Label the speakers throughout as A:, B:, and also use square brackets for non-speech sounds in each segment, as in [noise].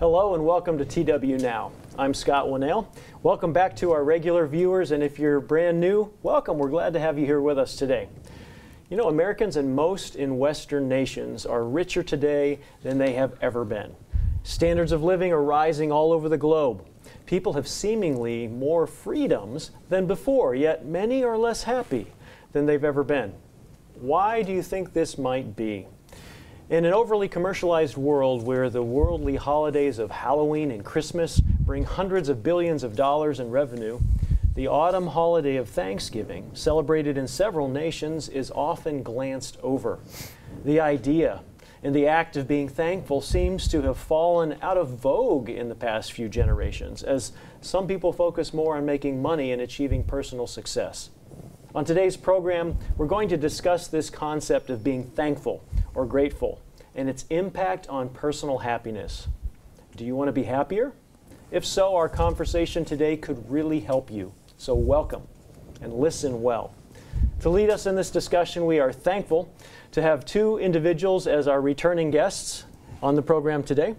A: Hello and welcome to TW Now. I'm Scott Winnail. Welcome back to our regular viewers, and if you're brand new, welcome. We're glad to have you here with us today. You know, Americans and most in Western nations are richer today than they have ever been. Standards of living are rising all over the globe. People have seemingly more freedoms than before, yet many are less happy than they've ever been. Why do you think this might be? In an overly commercialized world where the worldly holidays of Halloween and Christmas bring hundreds of billions of dollars in revenue, the autumn holiday of Thanksgiving, celebrated in several nations, is often glanced over. The idea and the act of being thankful seems to have fallen out of vogue in the past few generations, as some people focus more on making money and achieving personal success. On today's program, we're going to discuss this concept of being thankful or grateful and its impact on personal happiness. Do you want to be happier? If so, our conversation today could really help you. So, welcome and listen well. To lead us in this discussion, we are thankful to have two individuals as our returning guests on the program today.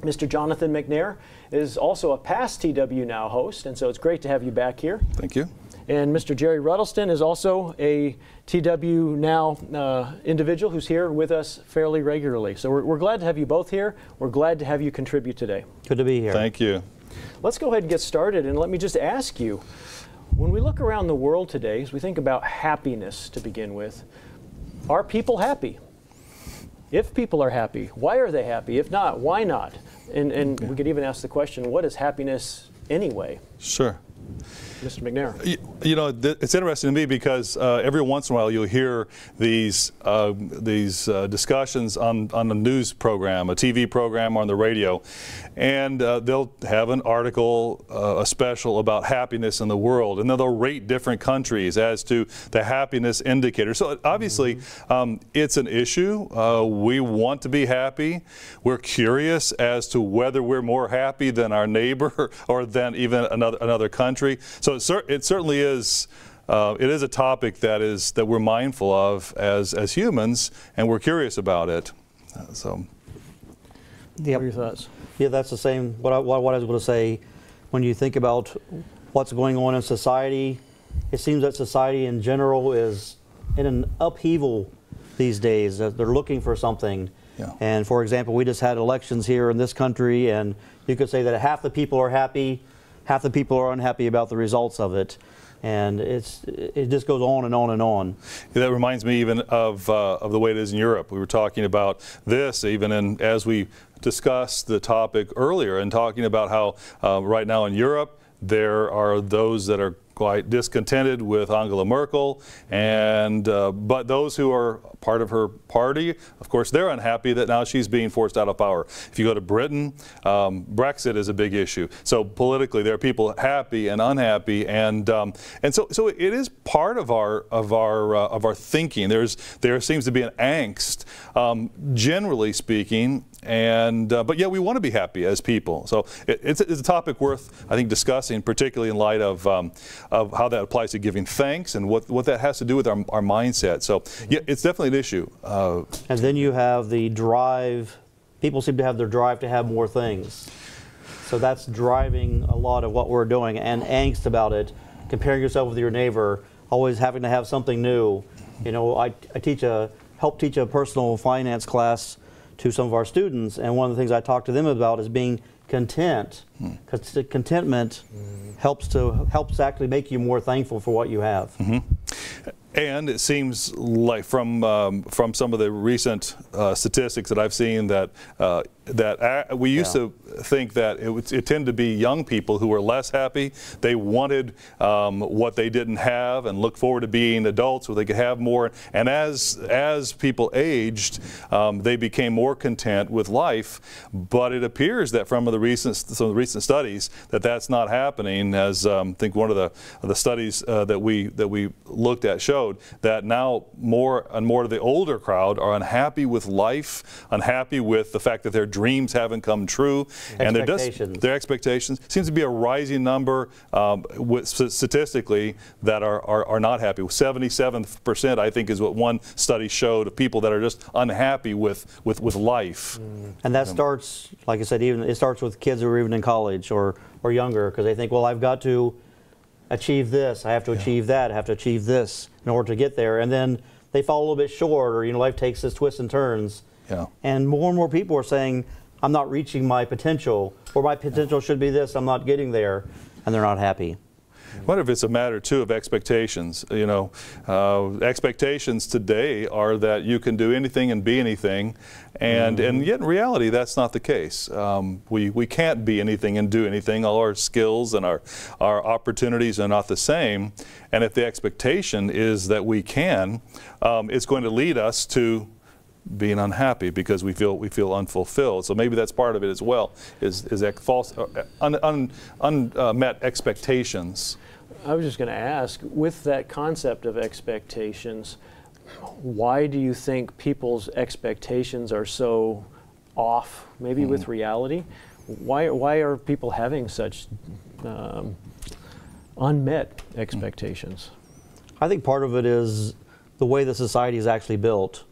A: Mr. Jonathan McNair is also a past TW Now host, and so it's great to have you back here.
B: Thank you.
A: And Mr. Jerry Ruddleston is also a TW Now uh, individual who's here with us fairly regularly. So we're, we're glad to have you both here. We're glad to have you contribute today.
C: Good to be here.
B: Thank you.
A: Let's go ahead and get started. And let me just ask you when we look around the world today, as we think about happiness to begin with, are people happy? If people are happy, why are they happy? If not, why not? And, and we could even ask the question what is happiness anyway?
B: Sure.
A: Mr. McNair.
B: You, know, it's interesting to me because uh, every once in a while you'll hear these uh, these uh, discussions on on a news program, a TV program, or on the radio, and uh, they'll have an article, uh, a special about happiness in the world, and then they'll rate different countries as to the happiness indicator. So obviously, mm-hmm. um, it's an issue. Uh, we want to be happy. We're curious as to whether we're more happy than our neighbor [laughs] or than even another another country. So so it, it certainly is. Uh, it is a topic that is that we're mindful of as as humans, and we're curious about it. Uh, so,
A: yeah, what are your thoughts?
C: Yeah, that's the same. What I, what, what I was going to say, when you think about what's going on in society, it seems that society in general is in an upheaval these days. They're looking for something. Yeah. And for example, we just had elections here in this country, and you could say that half the people are happy half the people are unhappy about the results of it and it's it just goes on and on and on.
B: Yeah, that reminds me even of uh, of the way it is in Europe. We were talking about this even in, as we discussed the topic earlier and talking about how uh, right now in Europe there are those that are quite discontented with Angela Merkel, and uh, but those who are part of her party, of course, they're unhappy that now she's being forced out of power. If you go to Britain, um, Brexit is a big issue. So politically, there are people happy and unhappy, and um, and so so it is part of our of our uh, of our thinking. There's there seems to be an angst, um, generally speaking, and uh, but yeah, we want to be happy as people. So it, it's, it's, a topic worth I think discussing, particularly in light of um, of how that applies to giving thanks and what what that has to do with our, our mindset. So yeah, it's definitely an issue. Uh,
C: and then you have the drive. People seem to have their drive to have more things. So that's driving a lot of what we're doing and angst about it. Comparing yourself with your neighbor, always having to have something new. You know, I, I teach a help teach a personal finance class to some of our students, and one of the things I talk to them about is being content, because hmm. contentment mm. helps to helps actually make you more thankful for what you have.
B: Mm-hmm. And it seems like from um, from some of the recent uh, statistics that I've seen that uh, that we used yeah. to think that it, would, it tended to be young people who were less happy. They wanted um, what they didn't have and look forward to being adults where they could have more. And as as people aged, um, they became more content with life. But it appears that from the recent some of the recent studies that that's not happening. As um, I think one of the of the studies uh, that we that we looked at showed that now more and more of the older crowd are unhappy with life, unhappy with the fact that their dreams haven't come true, and their
C: Expectations.
B: their expectations seems to be a rising number um, statistically that are, are, are not happy. 77% I think is what one study showed of people that are just unhappy with with, with life.
C: And that starts, like I said, even it starts with kids who are even in college or, or younger because they think, well, I've got to achieve this, I have to achieve that, I have to achieve this in order to get there. And then they fall a little bit short, or you know, life takes its twists and turns.
B: Yeah.
C: And more and more people are saying, I'm not reaching my potential, or my potential should be this, I'm not getting there, and they're not happy.
B: I wonder if it's a matter too of expectations. You know, uh, expectations today are that you can do anything and be anything, and and yet in reality that's not the case. Um, we we can't be anything and do anything. All our skills and our our opportunities are not the same. And if the expectation is that we can, um, it's going to lead us to being unhappy because we feel we feel unfulfilled. So maybe that's part of it as well. Is is that false, uh, un, un, unmet expectations.
A: I was just going to ask, with that concept of expectations, why do you think people's expectations are so off, maybe with reality? Why, why are people having such um, unmet expectations?
C: I think part of it is the way the society is actually built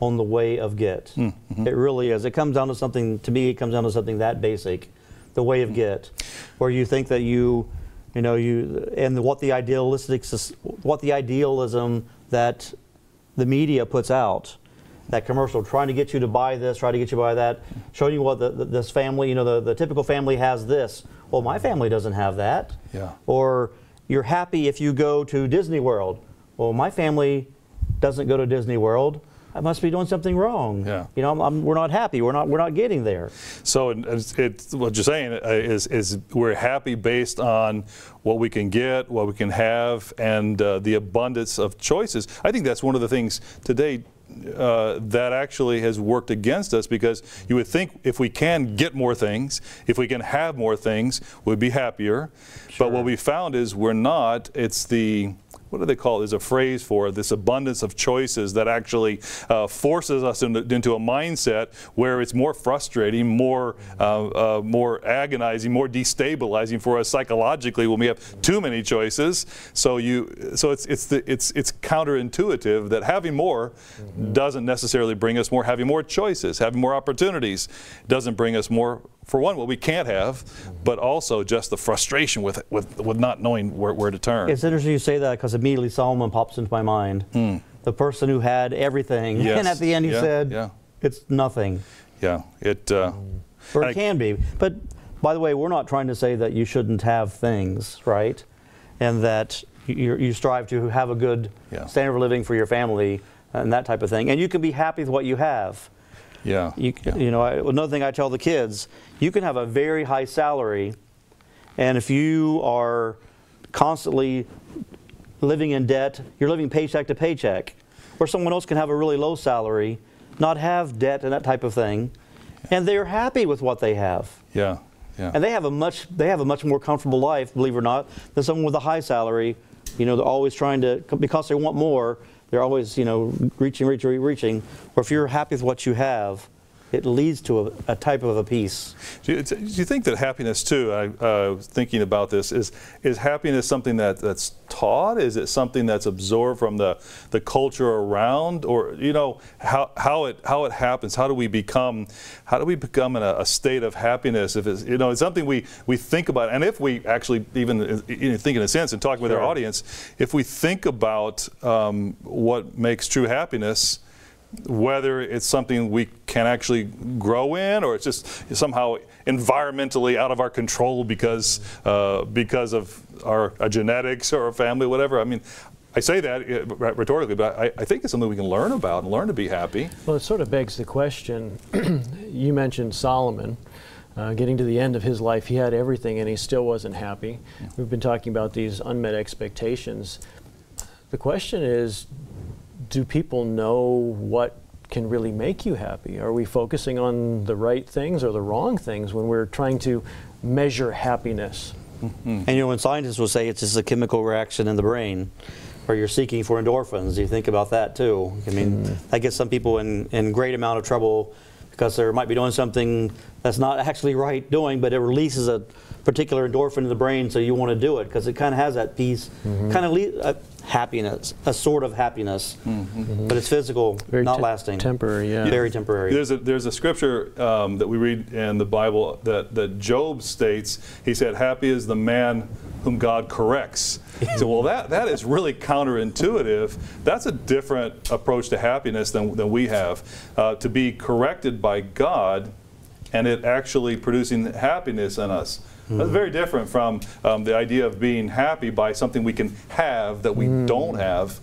C: on the way of get. Hmm, hmm. It really is. It comes down to something, to me, it comes down to something that basic, the way of hmm. get, where you think that you, you know, you, and what the idealistic, what the idealism that the media puts out, that commercial trying to get you to buy this, trying to get you to buy that, showing you what the, the, this family, you know, the, the typical family has this. Well, my family doesn't have that.
B: Yeah.
C: Or you're happy if you go to Disney World. Well, my family doesn't go to Disney World. I must be doing something wrong.
B: Yeah.
C: You know, I'm, I'm- we're not happy. We're not. We're not getting there.
B: So it's, it's, what you're saying uh, is, is we're happy based on what we can get, what we can have, and uh, the abundance of choices. I think that's one of the things today uh, that actually has worked against us because you would think if we can get more things, if we can have more things, we'd be happier. But what we found is we're not. It's the what do they call it? There's a phrase for it, this abundance of choices that actually uh, forces us into, into a mindset where it's more frustrating, more, uh, uh, more agonizing, more destabilizing for us psychologically when we have too many choices. So you, so it's it's the, it's it's counterintuitive that having more doesn't necessarily bring us more. Having more choices, having more opportunities, doesn't bring us more for one, what we can't have, but also just the frustration with with, with not knowing where, where to turn.
C: It's interesting you say that because immediately Solomon pops into my mind. The person who had everything.
B: Yes. [laughs]
C: and at the end he
B: Yeah,
C: said,
B: yeah.
C: "It's nothing."
B: yeah, it. Uh,
C: Or
B: I-
C: it can be. But by the way, we're not trying to say that you shouldn't have things, right? And that you, you strive to have a good
B: Yeah.
C: standard of living for your family and that type of thing. And you can be happy with what you have.
B: Yeah,
C: You,
B: yeah.
C: you know, I, another thing I tell the kids, you can have a very high salary, and if you are constantly living in debt, you're living paycheck to paycheck. Or someone else can have a really low salary, not have debt and that type of thing, and they're happy with what they have.
B: yeah, yeah.
C: And they have a much they have a much more comfortable life, believe it or not, than someone with a high salary. You know, they're always trying to because they want more. They're always you know reaching, reaching, reaching. Or if you're happy with what you have, it leads to a, a type of a peace.
B: Do you, do you think that happiness too? I uh, was thinking about this. Is is happiness something that, that's taught? Is it something that's absorbed from the, the culture around, or you know how, how it how it happens? How do we become how do we become in a, a state of happiness? If it's you know it's something we, we think about, and if we actually even uh, you know, think in a sense and talking with our audience, if we think about um, what makes true happiness whether it's something we can actually grow in or it's just somehow environmentally out of our control because uh, because of our, our genetics or our family, whatever. I mean, I say that uh, rhetorically, but I, I think it's something we can learn about and learn to be happy.
A: Well, it sort of begs the question. [clears throat] you mentioned Solomon. Uh, getting to the end of his life, he had everything and he still wasn't happy. We've been talking about these unmet expectations. The question is do people know what can really make you happy? Are we focusing on the right things or the wrong things when we're trying to measure happiness? Mm-hmm.
C: And you know, when scientists will say it's just a chemical reaction in the brain, or you're seeking for endorphins. You think about that too. I mean, mm-hmm. that gets some people in, in great amount of trouble because they might be doing something that's not actually right doing, but it releases a particular endorphin in the brain, so you want to do it because it kind of has that peace, mm-hmm. kind of le- uh, happiness, a sort of happiness, but it's physical,
A: Very
C: not
A: te-
C: lasting,
A: temporary, yeah.
C: very temporary.
B: There's a, there's a scripture um, that we read in the Bible that, that Job states. He said, Happy is the man whom God corrects. [laughs] so, well, that, that is really counterintuitive. That's a different approach to happiness than, than we have. Uh, to be corrected by God and it actually producing happiness in us. That's very different from um, the idea of being happy by something we can have that we don't have.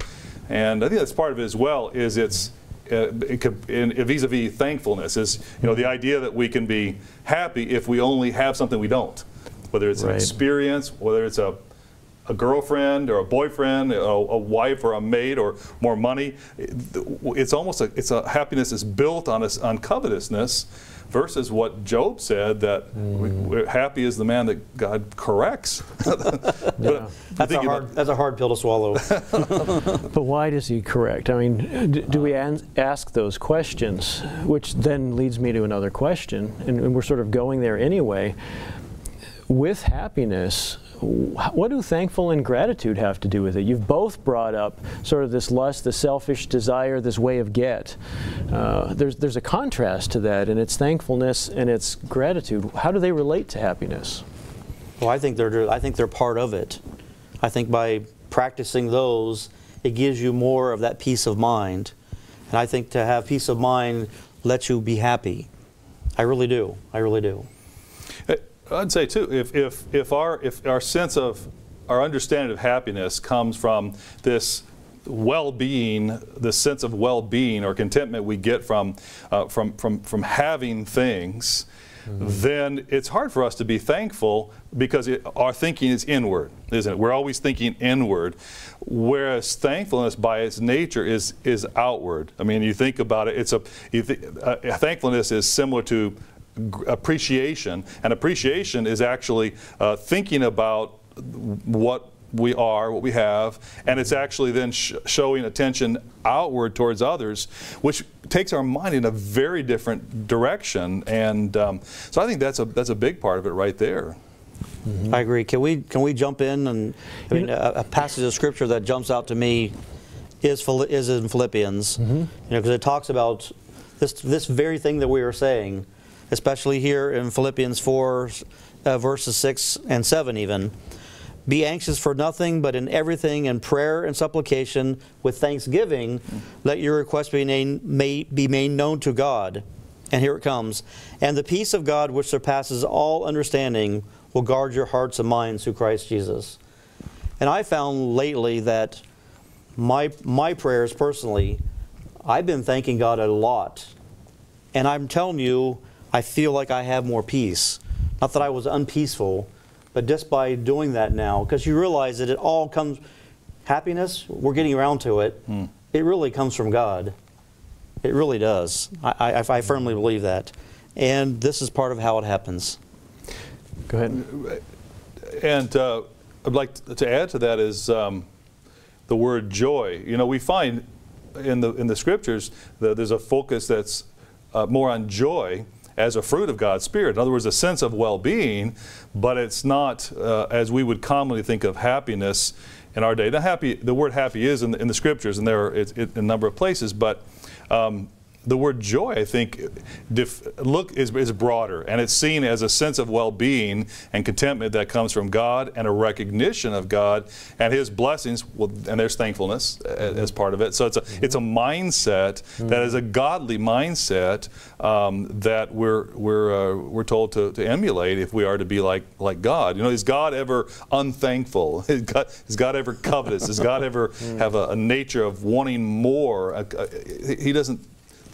B: And I think that's part of it as well. Is it's uh, vis-a-vis thankfulness is you know the idea that we can be happy if we only have something we don't, whether it's
A: Right.
B: an experience, whether it's a a girlfriend or a boyfriend, a, a wife or a maid or more money. It's almost a, it's a happiness is built on us on covetousness versus what Job said that we, mm. we're happy is the man that God corrects. [laughs] But
C: that's, a hard, that's a hard pill to swallow. [laughs]
A: But why does he correct? I mean, d- do we an- ask those questions? Which then leads me to another question, and, and we're sort of going there anyway. With happiness, wh- what do thankful and gratitude have to do with it? You've both brought up sort of this lust, the selfish desire, this way of get. Uh, there's there's a contrast to that, and it's thankfulness and it's gratitude. How do they relate to happiness?
C: Well, I think they're I think they're part of it. I think by practicing those, it gives you more of that peace of mind. And I think to have peace of mind lets you be happy. I really do. I really do.
B: Uh, I'd say too, if, if, if, our, if our sense of, our understanding of happiness comes from this well-being, this sense of well-being or contentment we get from, uh, from, from, from having things, then it's hard for us to be thankful because it, our thinking is inward, isn't it? We're always thinking inward, whereas thankfulness by its nature is is outward. I mean, you think about it; it's a you th- uh, thankfulness is similar to appreciation, and appreciation is actually uh, thinking about what we are, what we have, and it's actually then sh- showing attention outward towards others, which takes our mind in a very different direction. And um, so I think that's a that's a big part of it right there.
C: I agree. Can we can we jump in and I mean a, a passage of scripture that jumps out to me is is in Philippians. You know, because it talks about this this very thing that we are saying, especially here in Philippians four, uh, verses six and seven even. Be anxious for nothing, but in everything, in prayer and supplication, with thanksgiving, let your requests be be made known to God. And here it comes. And the peace of God, which surpasses all understanding, will guard your hearts and minds through Christ Jesus. And I found lately that my, my prayers personally, I've been thanking God a lot. And I'm telling you, I feel like I have more peace. Not that I was unpeaceful, but just by doing that now, because you realize that it all comes, happiness, we're getting around to it, it really comes from God. It really does. I, I, I firmly believe that. And this is part of how it happens.
A: Go ahead.
B: And uh, I'd like to add to that is um, the word joy. You know, we find in the in the scriptures that there's a focus that's uh, more on joy as a fruit of God's Spirit. In other words, a sense of well-being, but it's not uh, as we would commonly think of happiness in our day. Now, happy, the word happy is in the, in the scriptures, and there are it, it, a number of places, but um, the word joy, I think, def, look is, is broader, and it's seen as a sense of well-being and contentment that comes from God, and a recognition of God and His blessings. Well, and there's thankfulness as part of it. So it's a it's a mindset that is a godly mindset um, that we're we're uh, we're told to, to emulate if we are to be like like God. You know, is God ever unthankful? [laughs] Is God, is God ever covetous? Does God ever [laughs] have a, a nature of wanting more? Uh, uh, he doesn't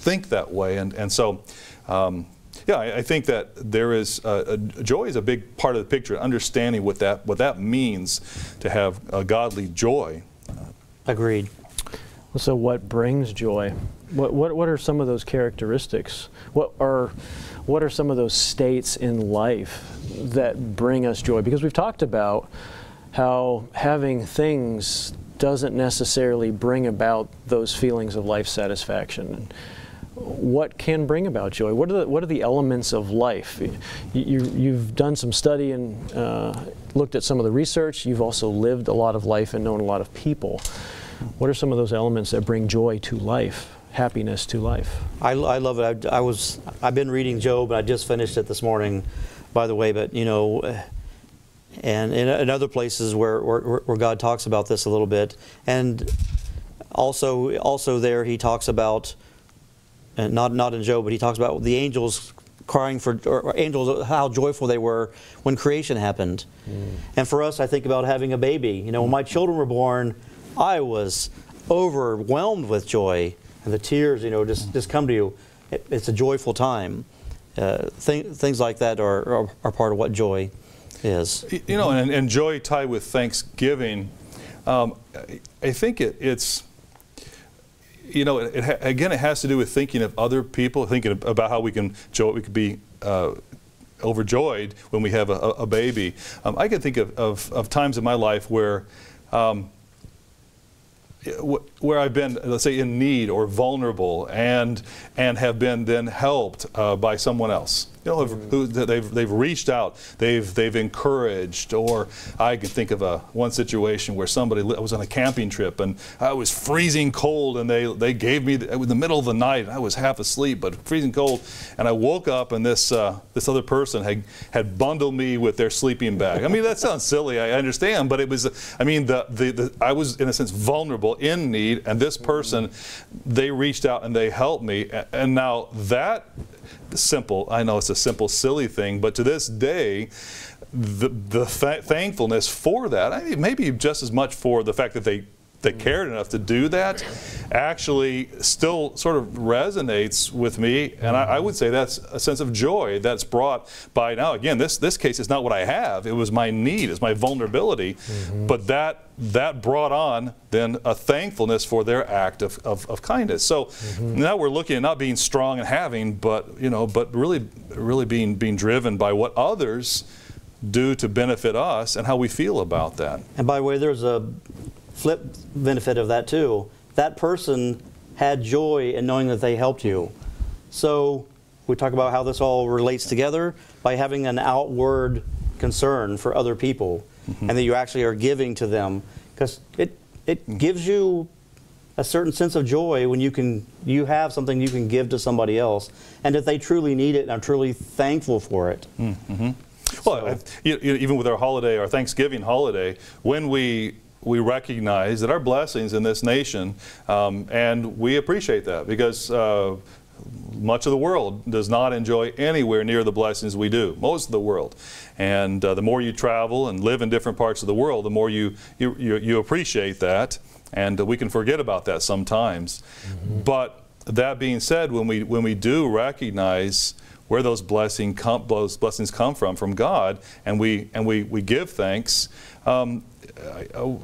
B: think that way. And, and so, um, yeah, I, I think that there is, uh, a, joy is a big part of the picture, understanding what that, what that means to have a godly joy.
C: Agreed.
A: So, what brings joy? What, what, what are some of those characteristics? What are, what are some of those states in life that bring us joy? Because we've talked about how having things doesn't necessarily bring about those feelings of life satisfaction. What can bring about joy? What are the, what are the elements of life? You, you've done some study and uh, looked at some of the research. You've also lived a lot of life and known a lot of people. What are some of those elements that bring joy to life, happiness to life?
C: I, I love it. I, I was I've been reading Job, and I just finished it this morning, by the way. But you know, and in, in other places where, where where God talks about this a little bit, and also also there he talks about, and not not in Job, but he talks about the angels crying for or angels how joyful they were when creation happened. Mm. And for us, I think about having a baby. You know, when my children were born I was overwhelmed with joy, and the tears, you know, just, just come to you. It, it's a joyful time. Uh, th- things like that are, are, are, part of what joy is.
B: You know, and, and joy tied with thanksgiving, um, I think it, it's, you know, it, it, again, it has to do with thinking of other people, thinking about how we can we could be uh, overjoyed when we have a, a baby. Um, I can think of, of, of, times in my life where um, where I've been, let's say, in need or vulnerable, and and have been then helped uh, by someone else you know, who, they've, they've reached out, they've, they've encouraged, or I can think of a, one situation where somebody, I was on a camping trip and I was freezing cold and they, they gave me, the, in the middle of the night, I was half asleep, but freezing cold, and I woke up and this, uh, this other person had, had bundled me with their sleeping bag. I mean, that sounds silly, I understand, but it was, I mean, the, the, the, I was in a sense vulnerable, in need, and this person, they reached out and they helped me, and now that simple. I know it's a simple, silly thing, but to this day, the, the th thankfulness for that, I mean, maybe just as much for the fact that they they cared enough to do that actually still sort of resonates with me. And I, I, would say that's a sense of joy that's brought by now. Again this this case is not what I have. It was my need it's my vulnerability. Mm-hmm. but that that brought on then a thankfulness for their act of, of, of kindness. So mm-hmm. now we're looking at not being strong and having but you know but really really being being driven by what others do to benefit us and how we feel about that.
C: And by the way there's a flip benefit of that too. That person had joy in knowing that they helped you. So we talk about how this all relates together by having an outward concern for other people mm-hmm. and that you actually are giving to them because it it mm-hmm. gives you a certain sense of joy when you can you have something you can give to somebody else and if they truly need it and are truly thankful for it.
B: Mm-hmm. Well, so. even with our holiday, our Thanksgiving holiday, when we we recognize that our blessings in this nation, um, and we appreciate that because uh, much of the world does not enjoy anywhere near the blessings we do, most of the world. And uh, the more you travel and live in different parts of the world, the more you, you, you, you appreciate that. And uh, we can forget about that sometimes. Mm-hmm. But that being said, when we, when we do recognize where those, blessing com- those blessings come from, from God, and we, and we, we give thanks, um,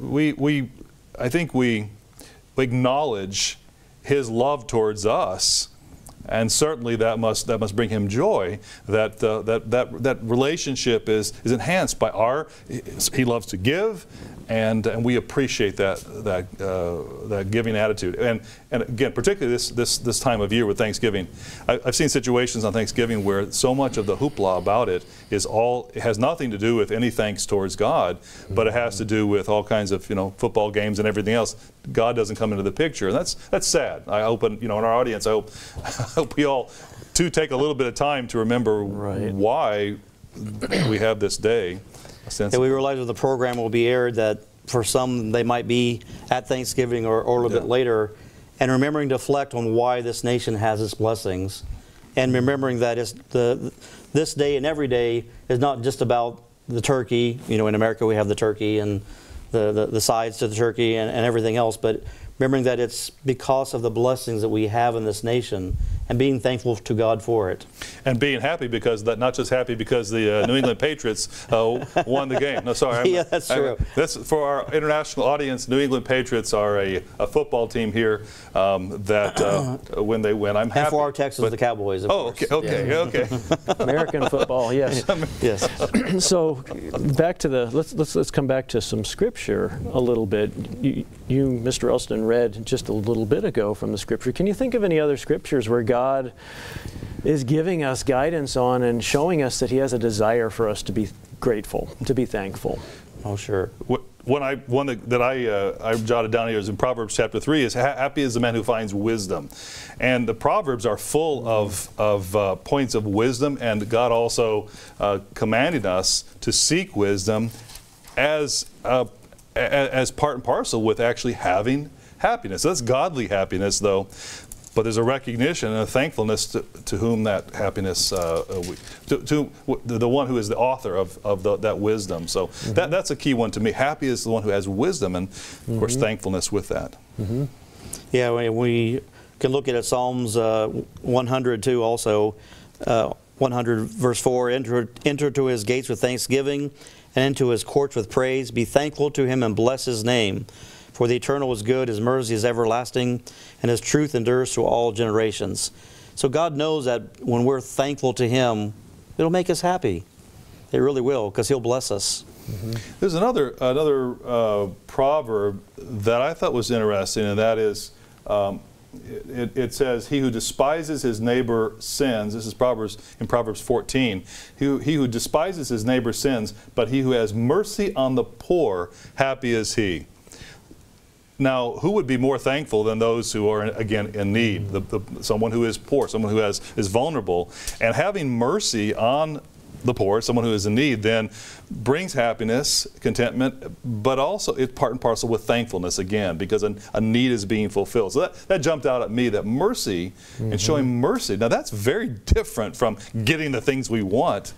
B: we, we, I think we acknowledge his love towards us and certainly that must that must bring him joy that uh, that that that relationship is is enhanced by our he loves to give and and we appreciate that that uh, that giving attitude. And and again, particularly this this this time of year with Thanksgiving, I, have seen situations on Thanksgiving where so much of the hoopla about it is all it has nothing to do with any thanks towards God, but it has to do with all kinds of you know football games and everything else. God doesn't come into the picture, and that's that's sad. I hope you know in our audience, I hope [laughs] I hope we all to take a little bit of time to remember right. why we have this day.
C: And we realize that the program will be aired that for some they might be at Thanksgiving or, or a little yeah. bit later, and remembering to reflect on why this nation has its blessings, and remembering that it's the this day and every day is not just about the turkey. You know, in America we have the turkey and the, the, the sides to the turkey and, and everything else, but remembering that it's because of the blessings that we have in this nation and being thankful to God for it.
B: And being happy because that not just happy because the uh, New England Patriots uh, won the game. No, sorry. I'm- [laughs]
C: Yeah, that's
B: I'm-
C: true.
B: that's for our international audience. New England Patriots are a, a football team here um, that uh, [clears throat] when they win, I'm happy.
C: And for our Texans,
B: but-
C: the Cowboys. Of
B: Oh,
C: course.
B: okay, okay, okay. [laughs]
A: American football, yes. [laughs]
C: Yes.
A: so back to the let's let's let's come back to some scripture a little bit. You, you, Mr. Elston, read just a little bit ago from the scripture. Can you think of any other scriptures where God is giving us guidance on and showing us that He has a desire for us to be grateful, to be thankful?
C: Oh, sure.
B: What- One I one that, I uh, I jotted down here is in Proverbs chapter three is "Ha- happy is the man who finds wisdom, and the Proverbs are full of of uh, points of wisdom, and God also uh, commanded us to seek wisdom as uh, as part and parcel with actually having happiness. That's godly happiness, though. But there's a recognition and a thankfulness to, to whom that happiness, uh, uh, we, to, to the, one who is the author of, of the, that wisdom. So that, that's a key one to me. Happy is the one who has wisdom, and of course, thankfulness with that.
C: Yeah, we, we can look at it, Psalms uh, 100 too also. Uh, 100 verse 4, enter, enter to his gates with thanksgiving and into his courts with praise. Be thankful to him and bless his name. For the eternal is good, his mercy is everlasting, and his truth endures to all generations. So God knows that when we're thankful to him, it'll make us happy. It really will, because he'll bless us.
B: There's another another uh, proverb that I thought was interesting, and that is, um, it, it says, "He who despises his neighbor sins." This is Proverbs in Proverbs 14. He, he who despises his neighbor sins, but he who has mercy on the poor, happy is he. Now, who would be more thankful than those who are, again, in need? The, the, someone who is poor, someone who has, is vulnerable. And having mercy on the poor, someone who is in need, then brings happiness, contentment, but also it's part and parcel with thankfulness again, because a, a need is being fulfilled. So that, that jumped out at me that mercy and mm-hmm. showing mercy. Now, that's very different from getting the things we want,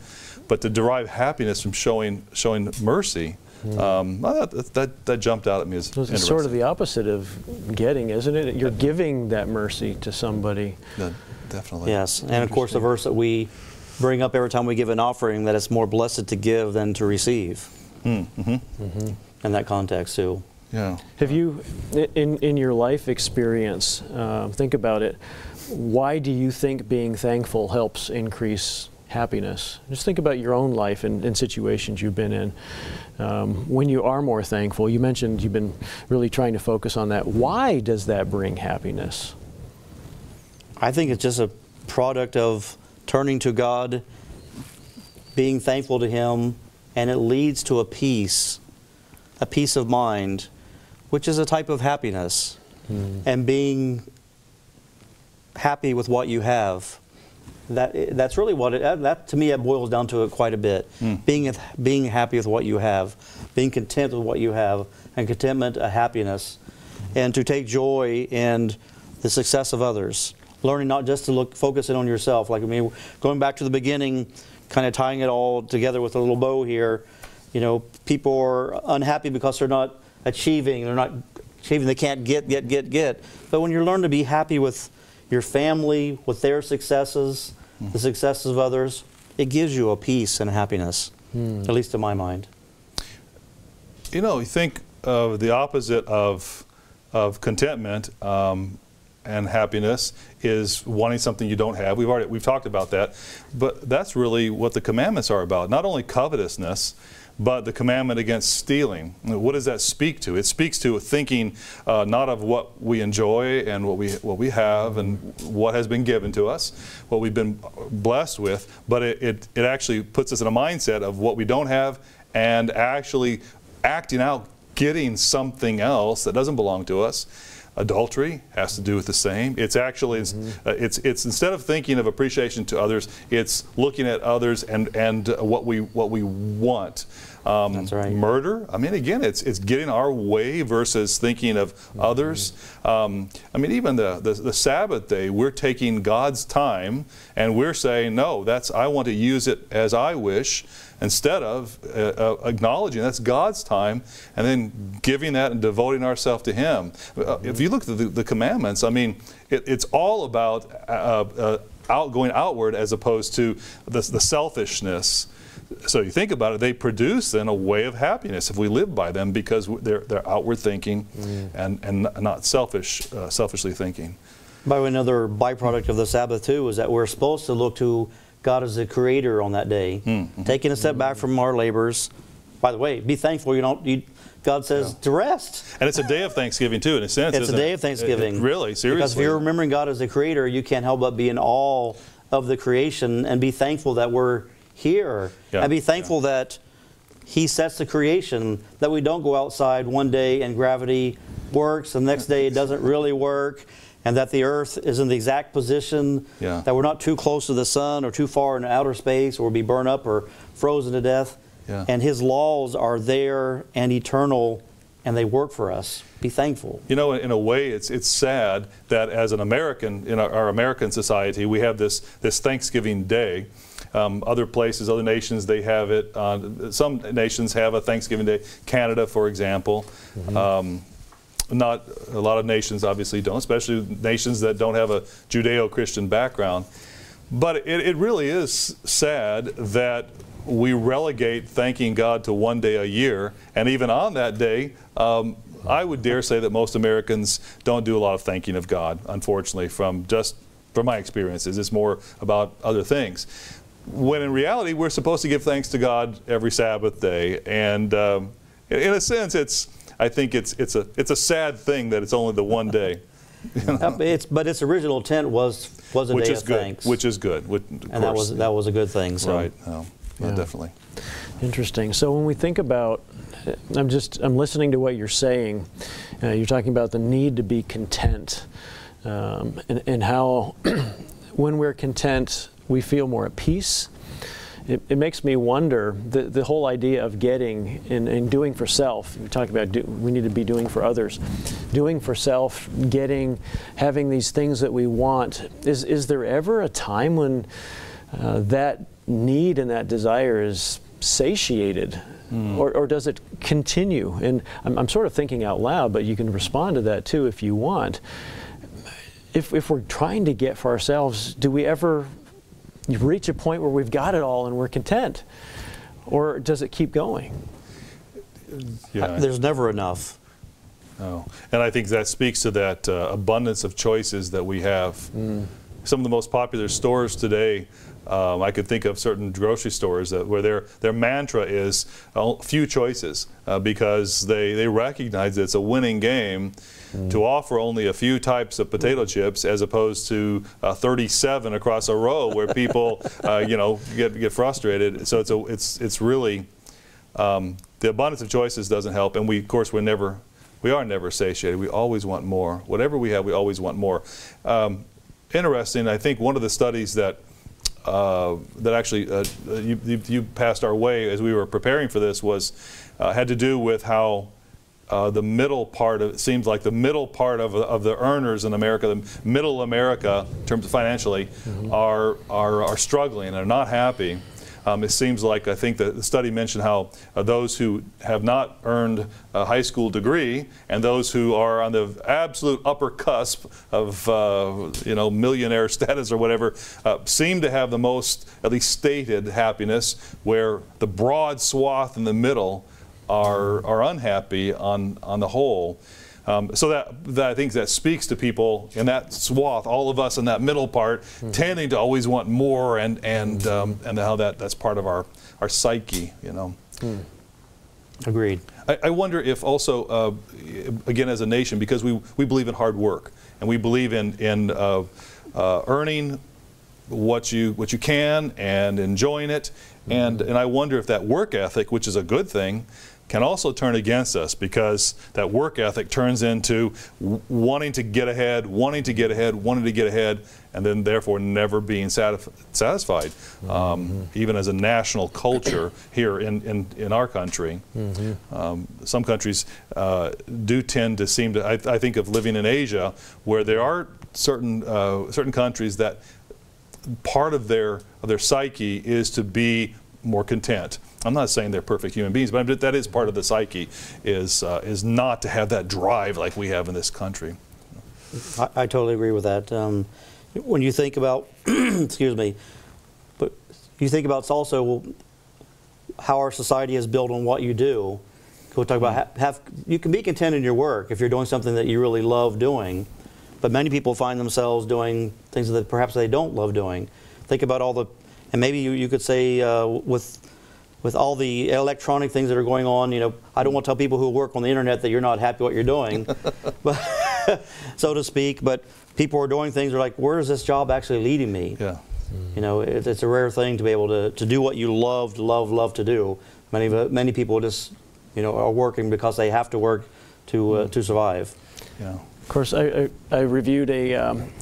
B: but to derive happiness from showing, showing mercy. Um, that, that, that jumped out at me as
A: So it's sort of the opposite of getting, isn't it? You're giving that mercy to somebody.
B: Yeah, definitely.
C: Yes, and of course the verse that we bring up every time we give an offering that it's more blessed to give than to receive.
B: Mm-hmm.
C: In that context too.
B: Yeah.
A: Have you, in, in your life experience, uh, think about it, why do you think being thankful helps increase happiness? Just think about your own life and, and situations you've been in. Um, when you are more thankful, you mentioned you've been really trying to focus on that. Why does that bring happiness?
C: I think it's just a product of turning to God, being thankful to Him, and it leads to a peace, a peace of mind, which is a type of happiness. And being happy with what you have. That, that's really what it, that, that to me it boils down to it quite a bit. Hmm. Being, being happy with what you have, being content with what you have, and contentment, a happiness, and to take joy in the success of others. Learning not just to look, focus in on yourself. Like I mean, going back to the beginning, kind of tying it all together with a little bow here. You know, people are unhappy because they're not achieving. They're not achieving. They can't get, get, get, get. But when you learn to be happy with your family, with their successes, the successes of others, it gives you a peace and a happiness. At least in my mind.
B: You know, you think of the opposite of, of contentment um, and happiness is wanting something you don't have. We've already we've talked about that, but that's really what the commandments are about. Not only covetousness, but the commandment against stealing. What does that speak to? It speaks to thinking uh, not of what we enjoy and what we what we have and what has been given to us, what we've been blessed with, but it, it, it actually puts us in a mindset of what we don't have and actually acting out getting something else that doesn't belong to us. Adultery has to do with the same. It's actually it's, uh, it's it's instead of thinking of appreciation to others, it's looking at others and and uh, what we what we want. um,
C: That's right.
B: murder. I mean, again, it's it's getting our way versus thinking of
C: Mm-hmm.
B: others. Um, I mean, even the, the the Sabbath day, we're taking God's time and we're saying, no, that's I want to use it as I wish, instead of uh, uh, acknowledging that's God's time and then giving that and devoting ourselves to Him. Uh, if you look at the, the commandments, I mean, it, it's all about uh, uh, out going outward as opposed to the, the selfishness. So you think about it, they produce then a way of happiness if we live by them because they're, they're outward thinking and, and not selfish, uh, selfishly thinking.
C: By the way, another byproduct of the Sabbath too is that we're supposed to look to God as the creator on that day,
B: Mm-hmm.
C: taking a step back from our labors. By the way, be thankful you don't. You, God says to rest.
B: And it's a day of Thanksgiving too, in a sense.
C: It's a day
B: it?
C: of Thanksgiving.
B: It- it- really, seriously.
C: Because if you're remembering God as the creator, you can't help but be in awe of the creation and be thankful that we're here.
B: Yeah,
C: And be thankful that He sets the creation, that we don't go outside one day and gravity works, and the next day it doesn't really work, and that the earth is in the exact position,
B: Yeah.
C: that we're not too close to the sun or too far in outer space or be burned up or frozen to death.
B: Yeah.
C: And His laws are there and eternal, and they work for us. Be thankful.
B: You know, in a way, it's it's sad that as an American in our, our American society, we have this this Thanksgiving Day. Um, other places, other nations, they have it. Uh, some nations have a Thanksgiving Day. Canada, for example. Um, not a lot of nations obviously don't, especially nations that don't have a Judeo-Christian background. But it, it really is sad that we relegate thanking God to one day a year, and even on that day, um, I would dare say that most Americans don't do a lot of thanking of God. Unfortunately, from just from my experiences, it's more about other things. When in reality, we're supposed to give thanks to God every Sabbath day, and um, in, in a sense, it's I think it's it's a it's a sad thing that it's only the one day, [laughs]
C: Uh, It's, but its original intent was was a
B: which
C: day
B: is
C: of
B: good.
C: thanks,
B: Which is good. Which, of
C: and that
B: course,
C: was that was a good thing. So.
B: right. No, no,
A: Yeah.
B: definitely.
A: Interesting. So when we think about, I'm just I'm listening to what you're saying. Uh, you're talking about the need to be content, um, and, and how [clears throat] when we're content we feel more at peace. It, it makes me wonder the, the whole idea of getting and, and doing for self. We talk about do, we need to be doing for others, doing for self, getting, having these things that we want. Is is there ever a time when uh, that need and that desire is satiated? Or, or does it continue? And I'm, I'm sort of thinking out loud, but you can respond to that too if you want. If, if we're trying to get for ourselves, do we ever reach a point where we've got it all and we're content? Or does it keep going?
B: Yeah.
C: Uh, There's never enough.
B: Oh, and I think that speaks to that uh, abundance of choices that we have. Some of the most popular stores today, um, I could think of certain grocery stores that where their their mantra is uh, few choices uh, because they they recognize that it's a winning game to offer only a few types of potato chips as opposed to uh, 37 across a row where people [laughs] uh, you know get get frustrated. So it's a it's it's really um, the abundance of choices doesn't help, and we, of course, we're never, we are never satiated. We always want more. Whatever we have, we always want more. Um, interesting. I think one of the studies that uh, that actually uh, you, you, passed our way as we were preparing for this was uh, had to do with how. Uh, the middle part of it seems like the middle part of, of the earners in America, the middle America, in terms of financially, are, are are struggling and are not happy. Um, it seems like I think the, study mentioned how uh, those who have not earned a high school degree and those who are on the absolute upper cusp of uh, you know millionaire [laughs] status or whatever uh, seem to have the most at least stated happiness, where the broad swath in the middle are are unhappy on on the whole. Um, so that, that I think that speaks to people in that swath, all of us in that middle part, tending to always want more, and and um, and how that that's part of our our psyche, you know.
C: Agreed.
B: I, I wonder if also, uh, again, as a nation, because we we believe in hard work and we believe in in uh, uh, earning what you what you can and enjoying it. And and I wonder if that work ethic, which is a good thing, can also turn against us because that work ethic turns into w- wanting to get ahead, wanting to get ahead, wanting to get ahead, and then therefore never being satisf- satisfied. Um, even as a national culture here in, in, in our country, um, some countries uh, do tend to seem to. I, I think of living in Asia, where there are certain uh, certain countries that part of their of their psyche is to be more content. I'm not saying they're perfect human beings, but that is part of the psyche is uh, is not to have that drive like we have in this country.
C: I, I totally agree with that. Um, when you think about, [clears throat] excuse me, but you think about it's also how our society is built on what you do. We'll talk about ha- have you can be content in your work if you're doing something that you really love doing, but many people find themselves doing things that perhaps they don't love doing. Think about all the, and maybe you, you could say uh, with with all the electronic things that are going on, you know, I don't want to tell people who work on the internet that you're not happy what you're doing, [laughs] but, [laughs] so to speak. But people are doing things. They're like, where is this job actually leading me?
B: Yeah.
C: You know, it, it's a rare thing to be able to, to do what you love, love, love to do. Many many people just, you know, are working because they have to work to uh, to survive.
B: Yeah.
A: Of course, I, I, I reviewed a, um,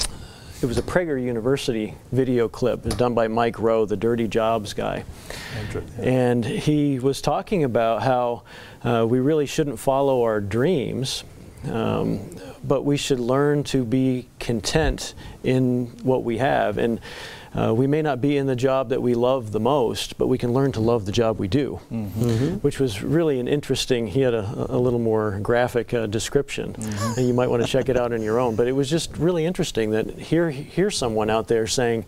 A: it was a Prager University video clip. It was done by Mike Rowe, the Dirty Jobs guy. And he was talking about how uh, we really shouldn't follow our dreams, um, but we should learn to be content in what we have. And uh, we may not be in the job that we love the most, but we can learn to love the job we do, which was really an interesting. He had a, a little more graphic uh, description, and you might want to check it out on your own. But it was just really interesting that here, here's someone out there saying,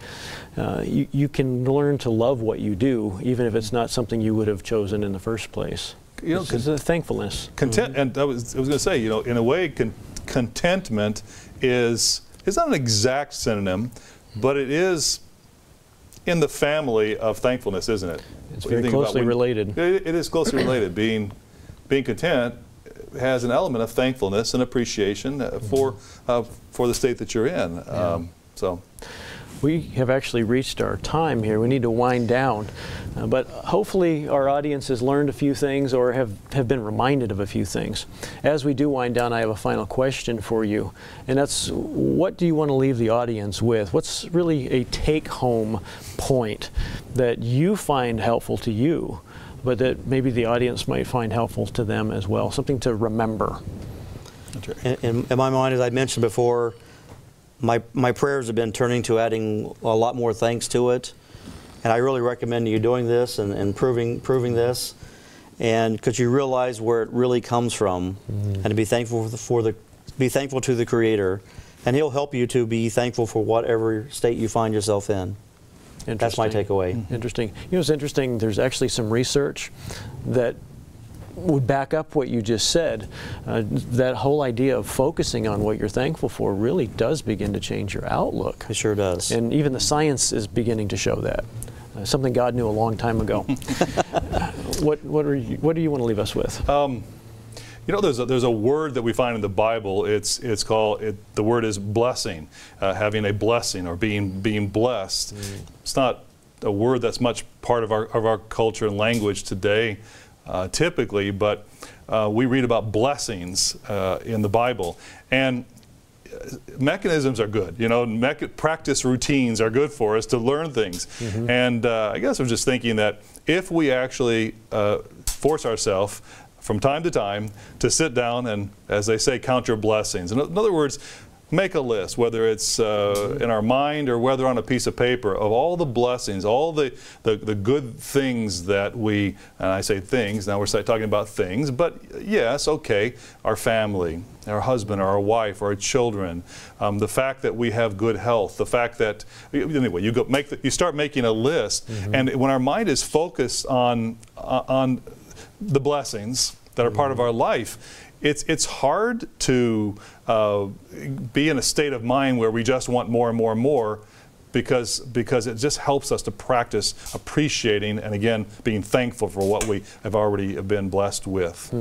A: uh, you, you can learn to love what you do, even if it's not something you would have chosen in the first place.
B: You know,
A: it's it's a thankfulness.
B: Content, and I was, I was going to say, you know, in a way, con- contentment is is not an exact synonym, but it is in the family of thankfulness, isn't it?
A: It's
B: What
A: very closely related.
B: It, it is closely [clears throat] related. Being being content has an element of thankfulness and appreciation uh, for uh, for the state that you're in. Um, so.
A: We have actually reached our time here. We need to wind down. Uh, but hopefully, our audience has learned a few things or have, have been reminded of a few things. As we do wind down, I have a final question for you. And that's what do you want to leave the audience with? What's really a take home point that you find helpful to you, but that maybe the audience might find helpful to them as well? Something to remember.
C: In, in, in my mind, as I mentioned before, my, my prayers have been turning to adding a lot more thanks to it. And I really recommend you doing this and, and proving, proving this. And because you realize where it really comes from mm-hmm. and to be thankful for the, for the, be thankful to the Creator. And He'll help you to be thankful for whatever state you find yourself in. That's my takeaway.
A: Interesting. You know, it's interesting. There's actually some research that would back up what you just said. Uh, that whole idea of focusing on what you're thankful for really does begin to change your outlook.
C: It sure does.
A: And even the science is beginning to show that. Uh, something God knew a long time ago. [laughs] what, what, are you, what do you want to leave us with?
B: You know, there's a, there's a word that we find in the Bible. It's it's called it, the word is blessing, uh, having a blessing or being being blessed. It's not a word that's much part of our of our culture and language today, uh, typically, but uh, we read about blessings uh, in the Bible and. uh, Mechanisms are good, you know. Practice routines are good for us to learn things, and uh, I guess I'm just thinking that if we actually uh, force ourselves from time to time to sit down and, as they say, count your blessings. In in other words, make a list, whether it's uh, in our mind or whether on a piece of paper, of all the blessings, all the, the, the good things that we, and I say things, now we're talking about things, but yes, okay, our family, our husband, or our wife, or our children, um, the fact that we have good health, the fact that, anyway, you, go make the, you start making a list, and when our mind is focused on, uh, on the blessings that are part of our life, it's, it's hard to uh, be in a state of mind where we just want more and more and more because, because it just helps us to practice appreciating and again being thankful for what we have already been blessed with.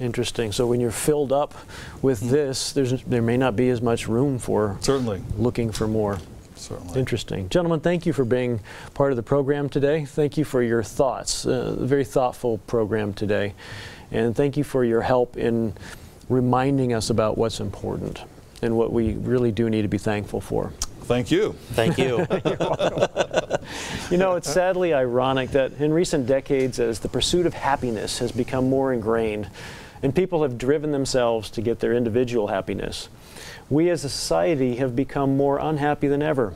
A: Interesting. So when you're filled up with this, there's, there may not be as much room for
B: Certainly.
A: looking for more.
B: Certainly.
A: Interesting. Gentlemen, thank you for being part of the program today. Thank you for your thoughts. Uh, very thoughtful program today. And thank you for your help in reminding us about what's important and what we really do need to be thankful for.
B: Thank you. [laughs]
C: Thank you.
A: You know, it's sadly ironic that in recent decades, as the pursuit of happiness has become more ingrained and people have driven themselves to get their individual happiness, we as a society have become more unhappy than ever.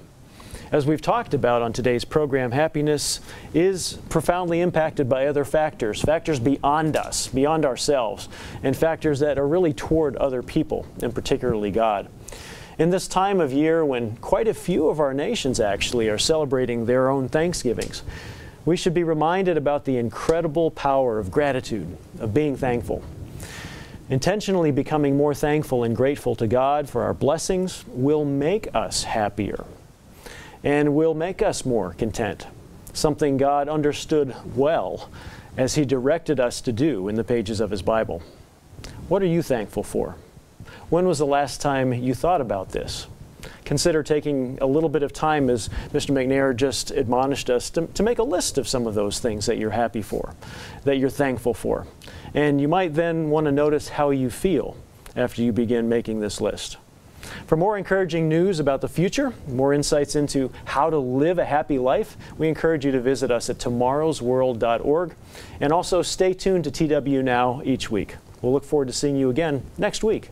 A: As we've talked about on today's program, happiness is profoundly impacted by other factors, factors beyond us, beyond ourselves, and factors that are really toward other people, and particularly God. In this time of year when quite a few of our nations actually are celebrating their own Thanksgivings, we should be reminded about the incredible power of gratitude, of being thankful. Intentionally becoming more thankful and grateful to God for our blessings will make us happier and will make us more content, something God understood well as He directed us to do in the pages of His Bible. What are you thankful for? When was the last time you thought about this? Consider taking a little bit of time, as Mr. McNair just admonished us, to, to make a list of some of those things that you're happy for, that you're thankful for. And you might then want to notice how you feel after you begin making this list. For more encouraging news about the future, more insights into how to live a happy life, we encourage you to visit us at tomorrowsworld.org and also stay tuned to TW Now each week. We'll look forward to seeing you again next week.